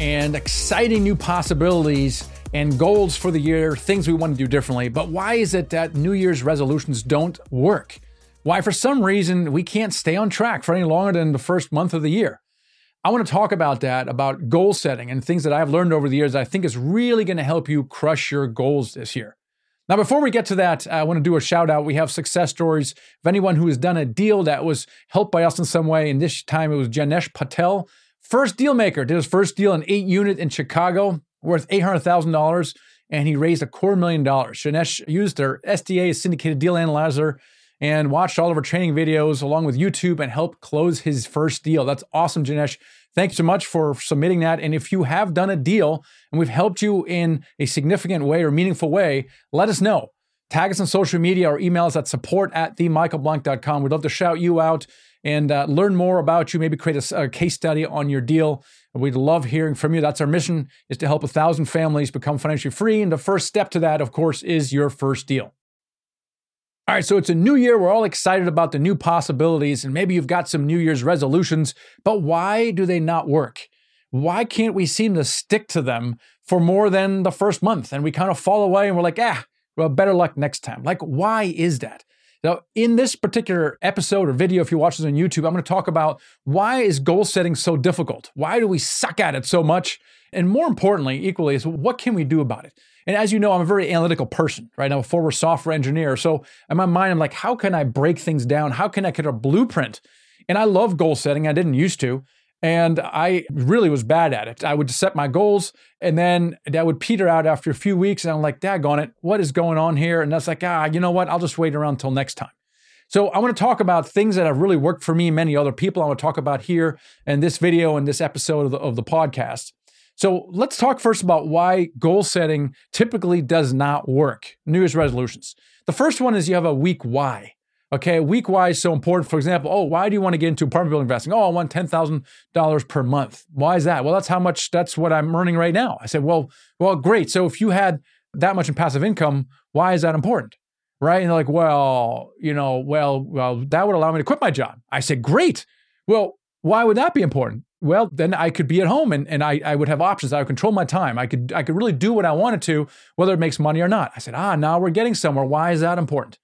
and exciting new possibilities and goals for the year, things we want to do differently. But why is it that New Year's resolutions don't work? Why, for some reason, we can't stay on track for any longer than the first month of the year? I want to talk about that, about goal setting and things that I've learned over the years I think is really going to help you crush your goals this year. Now, before we get to that, I want to do a shout out. We have success stories of anyone who has done a deal that was helped by us in some way. And this time it was Janesh Patel. First deal maker did his first deal, an eight unit in Chicago worth $800,000, and he raised a quarter million dollars. Janesh used their SDA syndicated deal analyzer and watched all of our training videos along with YouTube and helped close his first deal. That's awesome, Janesh. Thanks so much for submitting that. And if you have done a deal and we've helped you in a significant way or meaningful way, let us know. Tag us on social media or email us at support at themichaelblank.com. We'd love to shout you out and uh, learn more about you, maybe create a, a, case study on your deal. We'd love hearing from you. That's our mission is to help a thousand families become financially free. And the first step to that, of course, is your first deal. All right, so it's a new year. We're all excited about the new possibilities, and maybe you've got some New Year's resolutions, but why do they not work? Why can't we seem to stick to them for more than the first month? And we kind of fall away and we're like, ah, well, better luck next time. Like, why is that? Now, in this particular episode or video, if you watch this on YouTube, I'm going to talk about why is goal setting so difficult? Why do we suck at it so much? And more importantly, equally, is what can we do about it? And as you know, I'm a very analytical person, right? I'm a former software engineer. So in my mind, I'm like, how can I break things down? How can I get a blueprint? And I love goal setting. I didn't used to. And I really was bad at it. I would set my goals and then that would peter out after a few weeks. And I'm like, daggone it, what is going on here? And that's like, ah, you know what? I'll just wait around until next time. So I want to talk about things that have really worked for me and many other people. I want to talk about here in this video and this episode of the, of the podcast. So let's talk first about why goal setting typically does not work. New Year's resolutions. The first one is you have a weak why. Okay, week is so important. For example, oh, why do you want to get into apartment building investing? Oh, I want ten thousand dollars per month. Why is that? Well, that's how much. That's what I'm earning right now. I said, well, well, great. So if you had that much in passive income, why is that important? Right? And they're like, well, you know, well, well, that would allow me to quit my job. I said, great. Well, why would that be important? Well, then I could be at home and, and I, I would have options. I would control my time. I could I could really do what I wanted to, whether it makes money or not. I said, ah, now we're getting somewhere. Why is that important?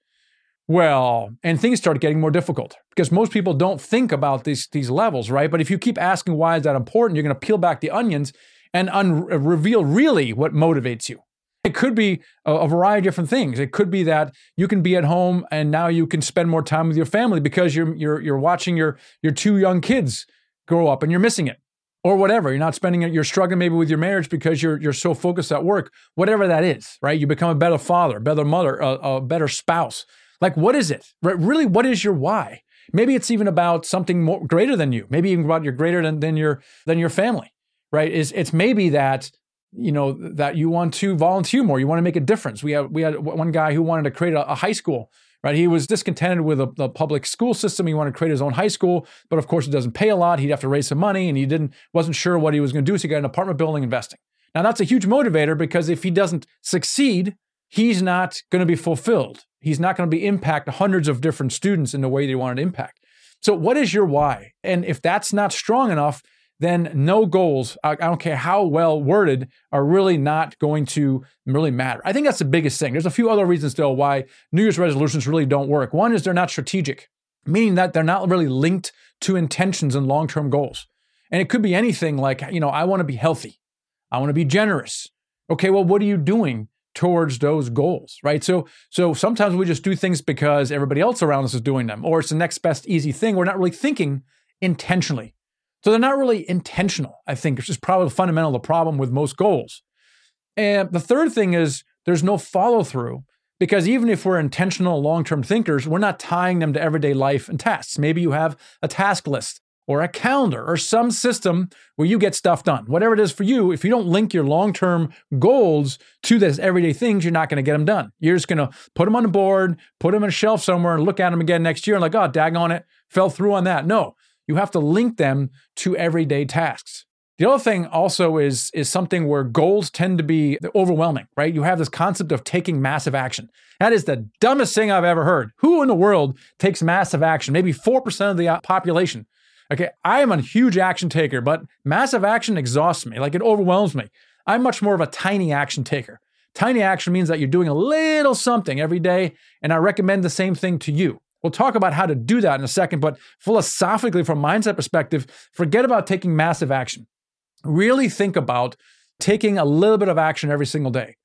Well, and things start getting more difficult because most people don't think about these, these levels, right? But if you keep asking why is that important, you're going to peel back the onions and un- uh, reveal really what motivates you. It could be a, a, variety of different things. It could be that you can be at home and now you can spend more time with your family because you're you're you're watching your your two young kids grow up and you're missing it. Or whatever. You're not spending it, you're struggling maybe with your marriage because you're you're so focused at work. Whatever that is, right? You become a better father, better mother, a, a better spouse like, what is it? Really, what is your why? Maybe it's even about something more greater than you. Maybe even about your greater than, than your than your family, right? Is it's maybe that you know that you want to volunteer more. You want to make a difference. We had we had one guy who wanted to create a, a high school. Right, he was discontented with the public school system. He wanted to create his own high school, but of course, it doesn't pay a lot. He'd have to raise some money, and he didn't wasn't sure what he was going to do. So he got an apartment building investing. Now that's a huge motivator because if he doesn't succeed, he's not going to be fulfilled. He's not going to be impact hundreds of different students in the way they want to impact. So, what is your why? And if that's not strong enough, then no goals, I don't care how well worded, are really not going to really matter. I think that's the biggest thing. There's a few other reasons, though, why New Year's resolutions really don't work. One is they're not strategic, meaning that they're not really linked to intentions and long term goals. And it could be anything like, you know, I want to be healthy, I want to be generous. Okay, well, what are you doing towards those goals, right? So so sometimes we just do things because everybody else around us is doing them or it's the next best easy thing. We're not really thinking intentionally. So they're not really intentional, I think, which is probably fundamental the problem with most goals. And the third thing is there's no follow through because even if we're intentional long term thinkers, we're not tying them to everyday life and tasks. Maybe you have a task list or a calendar or some system where you get stuff done. Whatever it is for you, if you don't link your long term goals to this everyday things, you're not going to get them done. You're just going to put them on the board, put them on a shelf somewhere, and look at them again next year and like, oh, dag on it, fell through on that. No, you have to link them to everyday tasks. The other thing also is is something where goals tend to be overwhelming, right? You have this concept of taking massive action. That is the dumbest thing I've ever heard. Who in the world takes massive action? Maybe 4% of the uh, population. Okay, I am a huge action taker, but massive action exhausts me. Like it overwhelms me. I'm much more of a tiny action taker. Tiny action means that you're doing a little something every day, and I recommend the same thing to you. We'll talk about how to do that in a second, but philosophically, from mindset perspective, forget about taking massive action. Really think about taking a little bit of action every single day.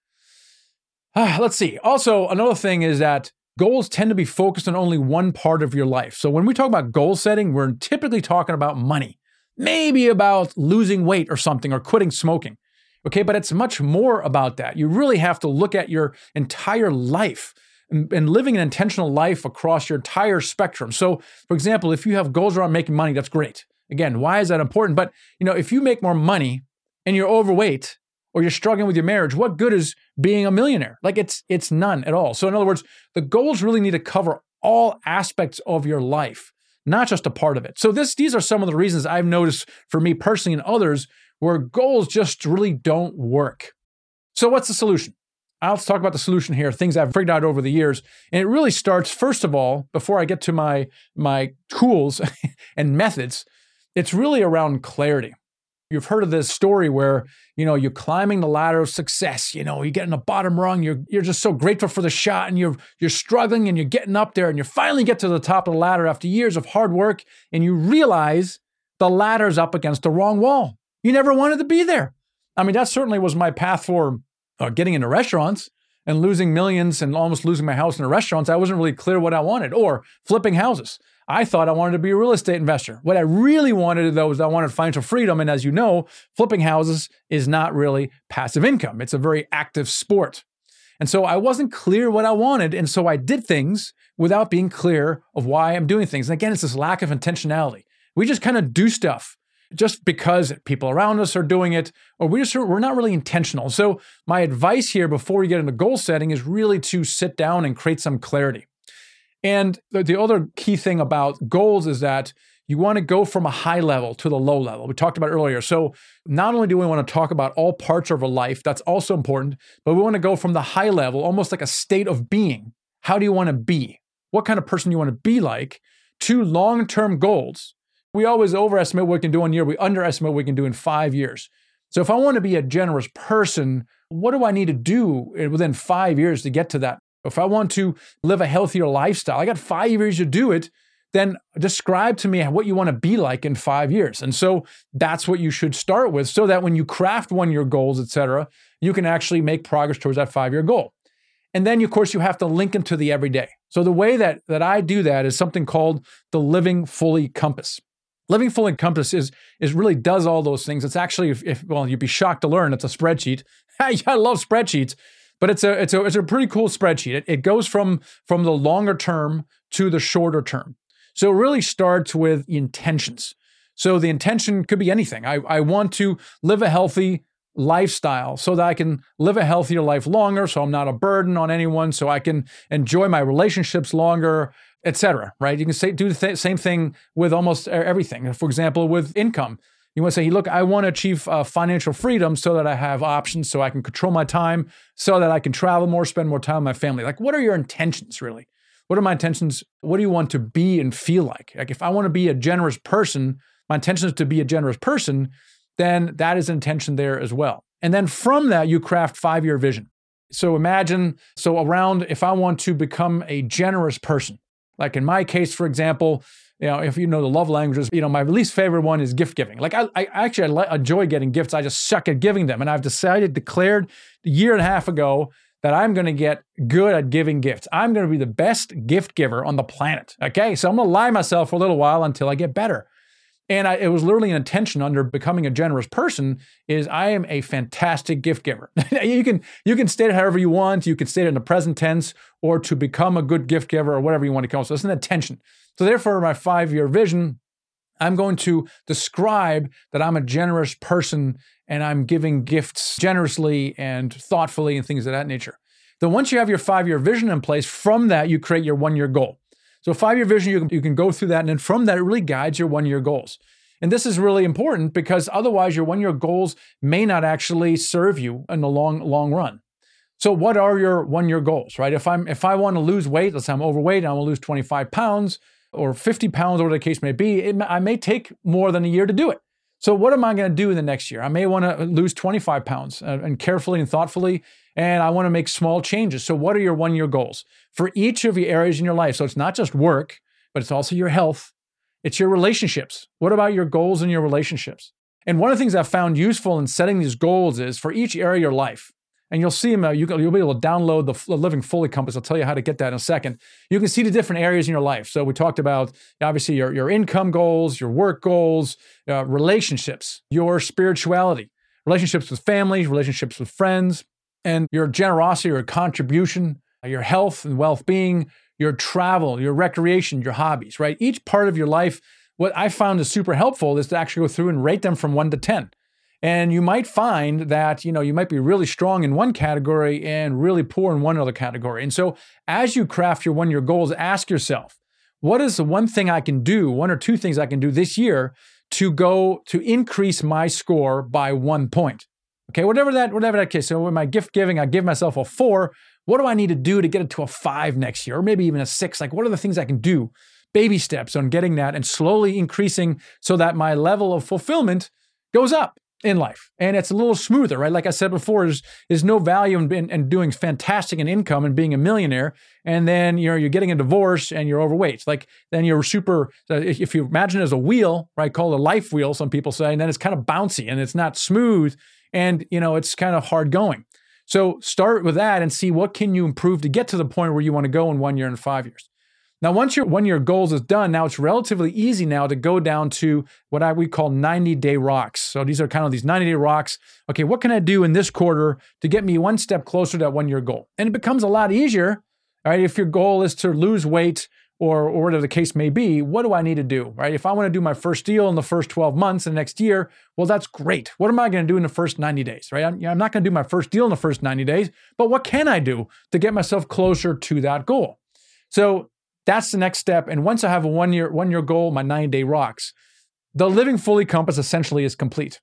Ah, let's see. Also, another thing is that goals tend to be focused on only one part of your life. So when we talk about goal setting, we're typically talking about money, maybe about losing weight or something or quitting smoking. Okay, but it's much more about that. You really have to look at your entire life and, living an intentional life across your entire spectrum. So, for example, if you have goals around making money, that's great. Again, why is that important? But you know, if you make more money and you're overweight or you're struggling with your marriage, what good is being a millionaire? Like it's it's none at all. So in other words, the goals really need to cover all aspects of your life, not just a part of it. So this these are some of the reasons I've noticed for me personally and others where goals just really don't work. So what's the solution? I'll talk about the solution here, things I've figured out over the years. And it really starts, first of all, before I get to my, my tools and methods, it's really around clarity. You've heard of this story where, you know, you're climbing the ladder of success, you know, you get in the bottom rung, you're you're just so grateful for the shot and you're you're struggling and you're getting up there and you finally get to the top of the ladder after years of hard work and you realize the ladder's up against the wrong wall. You never wanted to be there. I mean, that certainly was my path for uh, getting into restaurants and losing millions and almost losing my house in the restaurants. I wasn't really clear what I wanted or flipping houses. I thought I wanted to be a real estate investor. What I really wanted, though, was I wanted financial freedom. And as you know, flipping houses is not really passive income, it's a very active sport. And so I wasn't clear what I wanted. And so I did things without being clear of why I'm doing things. And again, it's this lack of intentionality. We just kind of do stuff just because people around us are doing it, or we just we're not really intentional. So my advice here before we get into goal setting is really to sit down and create some clarity. And the, the other key thing about goals is that you want to go from a high level to the low level. We talked about earlier. So, not only do we want to talk about all parts of our life, that's also important, but we want to go from the high level, almost like a state of being. How do you want to be? What kind of person do you want to be like? To long term goals. We always overestimate what we can do in a year, we underestimate what we can do in five years. So, if I want to be a generous person, what do I need to do within five years to get to that if I want to live a healthier lifestyle, I got five years to do it, then describe to me what you want to be like in five years. And so that's what you should start with so that when you craft one year goals, et cetera, you can actually make progress towards that five year goal. And then, of course, you have to link them to the everyday. So the way that, that I do that is something called the Living Fully Compass. Living Fully Compass is, is really does all those things. It's actually, if, if well, you'd be shocked to learn, it's a spreadsheet. I love spreadsheets but it's a it's a it's a pretty cool spreadsheet. It, it goes from from the longer term to the shorter term. So it really starts with intentions. So the intention could be anything. I, I want to live a healthy lifestyle so that I can live a healthier life longer, so I'm not a burden on anyone, so I can enjoy my relationships longer, etc. Right? You can say do the th- same thing with almost everything. For example, with income. You want to say, look, I want to achieve uh, financial freedom so that I have options, so I can control my time, so that I can travel more, spend more time with my family. Like, what are your intentions really? What are my intentions? What do you want to be and feel like? Like, if I want to be a generous person, my intention is to be a generous person, then that is intention there as well. And then from that, you craft five year vision. So imagine, so around if I want to become a generous person, like in my case, for example, you know, if you know the love languages, you know, my least favorite one is gift giving. Like I, I actually I enjoy getting gifts. I just suck at giving them. And I've decided, declared a year and a half ago that I'm going to get good at giving gifts. I'm going to be the best gift giver on the planet. Okay. So I'm going to lie myself for a little while until I get better. And I, it was literally an intention under becoming a generous person is I am a fantastic gift giver. you can you can state it however you want. You can state it in the present tense or to become a good gift giver or whatever you want to call it. So it's an intention. So therefore, my five year vision I'm going to describe that I'm a generous person and I'm giving gifts generously and thoughtfully and things of that nature. Then, once you have your five year vision in place, from that, you create your one year goal. So, five year vision, you can, you can go through that. And then from that, it really guides your one year goals. And this is really important because otherwise, your one year goals may not actually serve you in the long, long run. So, what are your one year goals, right? If I'm if I want to lose weight, let's say I'm overweight and I want to lose 25 pounds, or 50 pounds, whatever the case may be, it, I may take more than a year to do it. So, what am I going to do in the next year? I may want to lose 25 pounds uh, and carefully and thoughtfully, and I want to make small changes. So, what are your one year goals for each of the areas in your life? So, it's not just work, but it's also your health, it's your relationships. What about your goals in your relationships? And one of the things I've found useful in setting these goals is for each area of your life, and you'll see them. Uh, you, will be able to download the, Living Fully Compass. I'll tell you how to get that in a second. You can see the different areas in your life. So we talked about obviously your, your income goals, your work goals, uh, relationships, your spirituality, relationships with family, relationships with friends, and your generosity your contribution, your health and well being, your travel, your recreation, your hobbies, right? Each part of your life, what I found is super helpful is to actually go through and rate them from one to 10. And you might find that, you know, you might be really strong in one category and really poor in one other category. And so as you craft your one year goals, ask yourself, what is the one thing I can do, one or two things I can do this year to go to increase my score by one point? Okay, whatever that, whatever that case. So with my gift giving, I give myself a four. What do I need to do to get it to a five next year, or maybe even a six? Like, what are the things I can do? Baby steps on getting that and slowly increasing so that my level of fulfillment goes up in life. And it's a little smoother right? Like i said before there's, there's no value in, in, in, doing fantastic in income and being a millionaire. And then you know you're getting a divorce and you're overweight. Like then you're super uh, if you imagine as a wheel right called a life wheel some people say and then it's kind of bouncy and it's not smooth and you know it's kind of hard going. So start with that and see what can you improve to get to the point where you want to go in one year and five years now, once your one year goals is done, now it's relatively easy now to go down to what I we call 90 day rocks. So these are kind of these 90 day rocks. Okay, what can I do in this quarter to get me one step closer to that one year goal? And it becomes a lot easier, right? If your goal is to lose weight or, or whatever the case may be, what do I need to do, right? If I want to do my first deal in the first 12 months and next year, well, that's great. What am I going to do in the first 90 days, right? I'm, I'm not going to do my first deal in the first 90 days, but what can I do to get myself closer to that goal? So that's the next step. And once I have a one year one year goal, my 90 day rocks, the Living Fully Compass essentially is complete.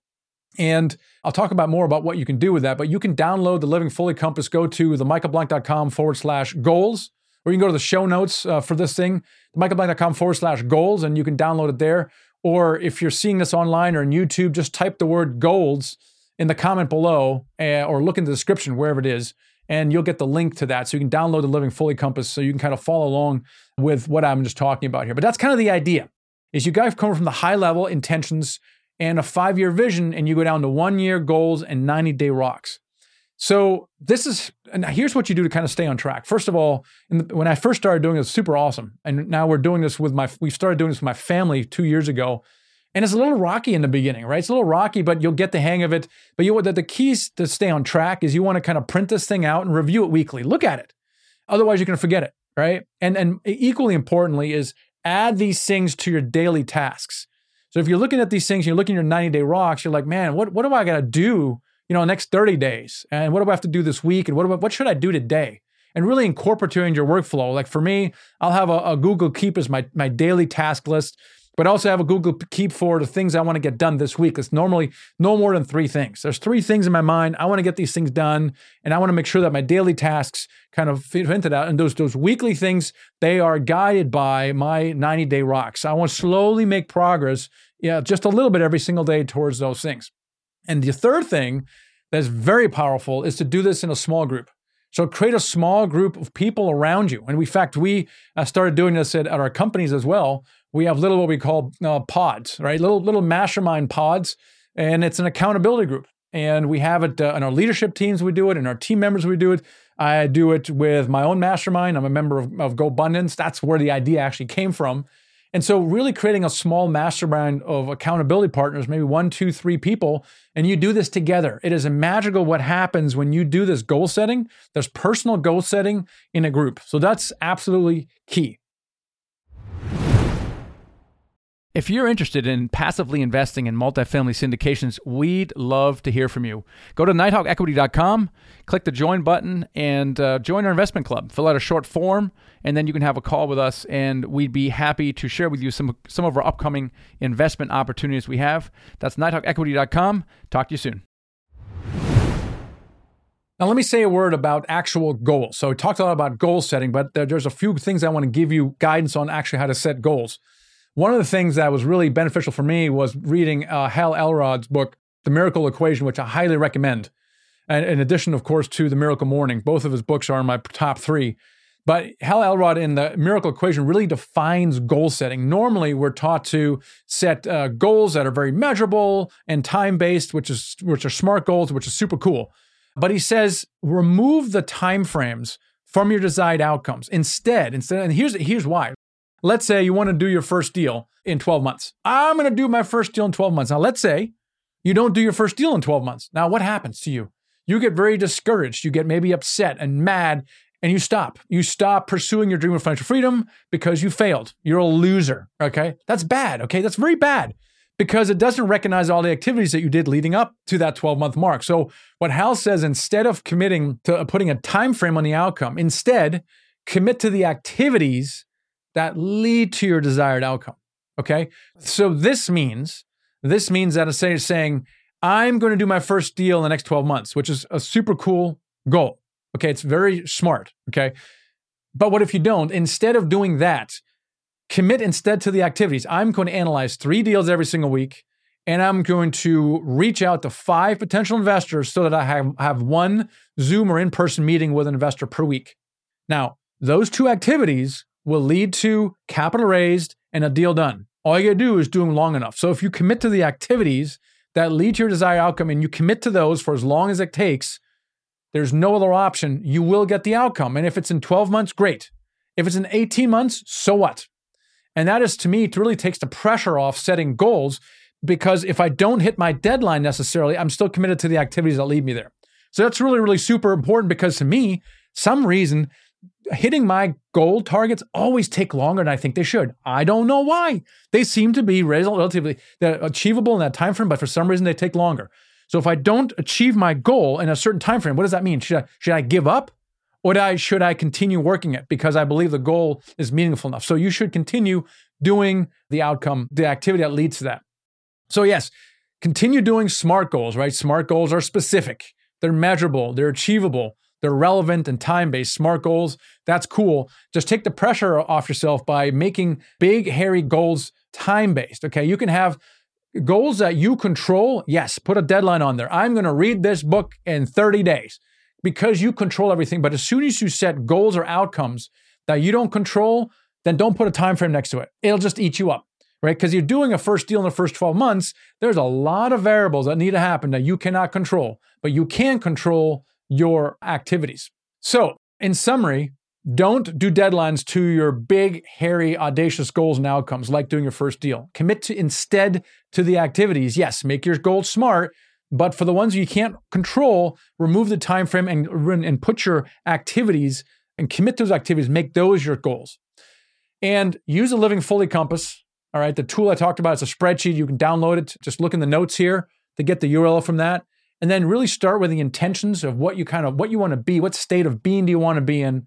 And I'll talk about more about what you can do with that, but you can download the Living Fully Compass. Go to the michaelblank.com forward slash goals, or you can go to the show notes uh, for this thing, michaelblank.com forward slash goals, and you can download it there. Or if you're seeing this online or on YouTube, just type the word goals in the comment below uh, or look in the description, wherever it is, and you'll get the link to that. So you can download the Living Fully Compass so you can kind of follow along with what I'm just talking about here. But that's kind of the idea is you guys come from the high level intentions and a five year vision and you go down to one year goals and 90 day rocks. So this is, and here's what you do to kind of stay on track. First of all, the, when I first started doing it super awesome. And now we're doing this with my, we started doing this with my family two years ago. And it's a little rocky in the beginning, right? It's a little rocky, but you'll get the hang of it. But you the, the keys to stay on track is you want to kind of print this thing out and review it weekly. Look at it. Otherwise, you're going to forget it, right? And and equally importantly is add these things to your daily tasks. So if you're looking at these things, you're looking at your 90 day rocks, you're like, man, what, what do I got to do, you know, next 30 days? And what do I have to do this week? And what, I, what should I do today? And really incorporating your workflow. Like for me, I'll have a, a Google Keep as my, my daily task list but I also have a Google Keep for the things I want to get done this week. It's normally no more than three things. There's three things in my mind. I want to get these things done, and I want to make sure that my daily tasks kind of fit into that. And those those weekly things they are guided by my 90 day rocks. I want to slowly make progress, yeah, just a little bit every single day towards those things. And the third thing that's very powerful is to do this in a small group. So create a small group of people around you. And in fact, we uh, started doing this at, at our companies as well. We have little what we call uh, pods, right? Little little mastermind pods, and it's an accountability group. And we have it uh, in our leadership teams. We do it, in our team members. We do it. I do it with my own mastermind. I'm a member of, of GoBundance. That's where the idea actually came from. And so, really creating a small mastermind of accountability partners, maybe one, two, three people, and you do this together. It is magical what happens when you do this goal setting. There's personal goal setting in a group. So, that's absolutely key. If you're interested in passively investing in multifamily syndications, we'd love to hear from you. Go to nighthawkequity.com, click the join button, and uh, join our investment club. Fill out a short form, and then you can have a call with us, and we'd be happy to share with you some, some of our upcoming investment opportunities we have. That's nighthawkequity.com. Talk to you soon. Now, let me say a word about actual goals. So, we talked a lot about goal setting, but there's a few things I want to give you guidance on actually how to set goals. One of the things that was really beneficial for me was reading uh, Hal Elrod's book, The Miracle Equation, which I highly recommend. And in addition, of course, to The Miracle Morning, both of his books are in my top three. But Hal Elrod in the Miracle Equation really defines goal setting. Normally, we're taught to set uh, goals that are very measurable and time based, which is which are smart goals, which is super cool. But he says remove the time frames from your desired outcomes. Instead, instead, and here's here's why. Let's say you want to do your first deal in 12 months. I'm going to do my first deal in 12 months. Now, let's say you don't do your first deal in 12 months. Now, what happens to you? You get very discouraged. You get maybe upset and mad, and you stop. You stop pursuing your dream of financial freedom because you failed. You're a loser. Okay. That's bad. Okay. That's very bad because it doesn't recognize all the activities that you did leading up to that 12 month mark. So, what Hal says instead of committing to uh, putting a time frame on the outcome, instead commit to the activities that lead to your desired outcome. Okay. So this means, this means that instead of saying, I'm going to do my first deal in the next 12 months, which is a super cool goal. Okay. It's very smart. Okay. But what if you don't? Instead of doing that, commit instead to the activities. I'm going to analyze three deals every single week and I'm going to reach out to five potential investors so that I have, have one Zoom or in person meeting with an investor per week. Now, those two activities will lead to capital raised and a deal done. All you gotta do is do them long enough. So if you commit to the activities that lead to your desired outcome and you commit to those for as long as it takes, there's no other option. You will get the outcome. And if it's in 12 months, great. If it's in 18 months, so what? And that is to me, it really takes the pressure off setting goals because if I don't hit my deadline necessarily, I'm still committed to the activities that lead me there. So that's really, really super important because to me, some reason hitting my goal targets always take longer than I think they should. I don't know why. They seem to be relatively achievable in that time frame, but for some reason they take longer. So if I don't achieve my goal in a certain time frame, what does that mean? Should I, should I give up? Or I, should I continue working it because I believe the goal is meaningful enough? So you should continue doing the outcome, the activity that leads to that. So yes, continue doing SMART goals, right? SMART goals are specific. They're measurable, they're achievable, they're relevant and time based. SMART goals, that's cool. Just take the pressure off yourself by making big, hairy goals time based. Okay. You can have goals that you control. Yes, put a deadline on there. I'm going to read this book in 30 days because you control everything. But as soon as you set goals or outcomes that you don't control, then don't put a time frame next to it. It'll just eat you up right? Because you're doing a first deal in the first 12 months, there's a lot of variables that need to happen that you cannot control, but you can control your activities. So, in summary, don't do deadlines to your big, hairy, audacious goals and outcomes like doing your first deal. Commit to instead to the activities. Yes, make your goals smart, but for the ones you can't control, remove the time frame and, and put your activities and commit those activities. Make those your goals. And use a living fully compass. All right, the tool I talked about is a spreadsheet. You can download it. Just look in the notes here to get the URL from that and then really start with the intentions of what you kind of what you want to be what state of being do you want to be in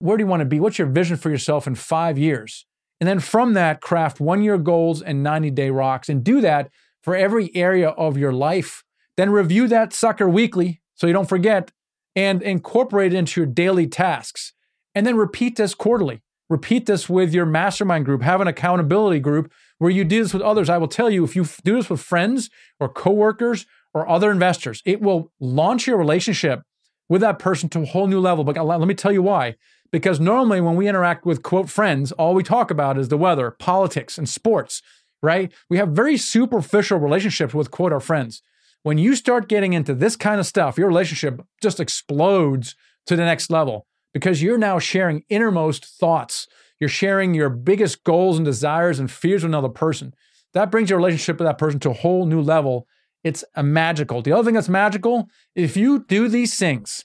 where do you want to be what's your vision for yourself in five years? And then from that craft one year goals and 90 day rocks and do that for every area of your life. Then review that sucker weekly so you don't forget and incorporate it into your daily tasks. And then repeat this quarterly. Repeat this with your mastermind group. Have an accountability group where you do this with others. I will tell you if you do this with friends or coworkers or other investors. It will launch your relationship with that person to a whole new level. But let me tell you why. Because normally when we interact with quote friends, all we talk about is the weather, politics, and sports, right? We have very superficial relationships with quote our friends. When you start getting into this kind of stuff, your relationship just explodes to the next level because you're now sharing innermost thoughts. You're sharing your biggest goals and desires and fears with another person. That brings your relationship with that person to a whole new level it's a magical. The other thing that's magical, if you do these things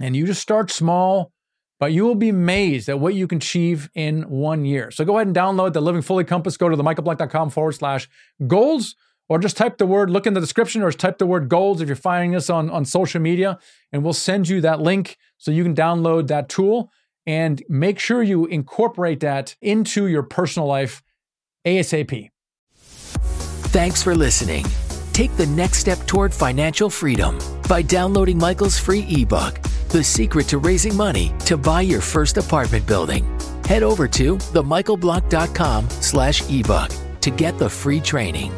and you just start small, but you will be amazed at what you can achieve in one year. So go ahead and download the Living Fully Compass. Go to the michaelblank.com forward slash goals, or just type the word, look in the description, or just type the word goals if you're finding this on, on social media, and we'll send you that link so you can download that tool and make sure you incorporate that into your personal life ASAP. Thanks for listening. Take the next step toward financial freedom by downloading Michael's free ebook, The Secret to Raising Money to Buy Your First Apartment Building. Head over to themichaelblank.com slash ebook to get the free training.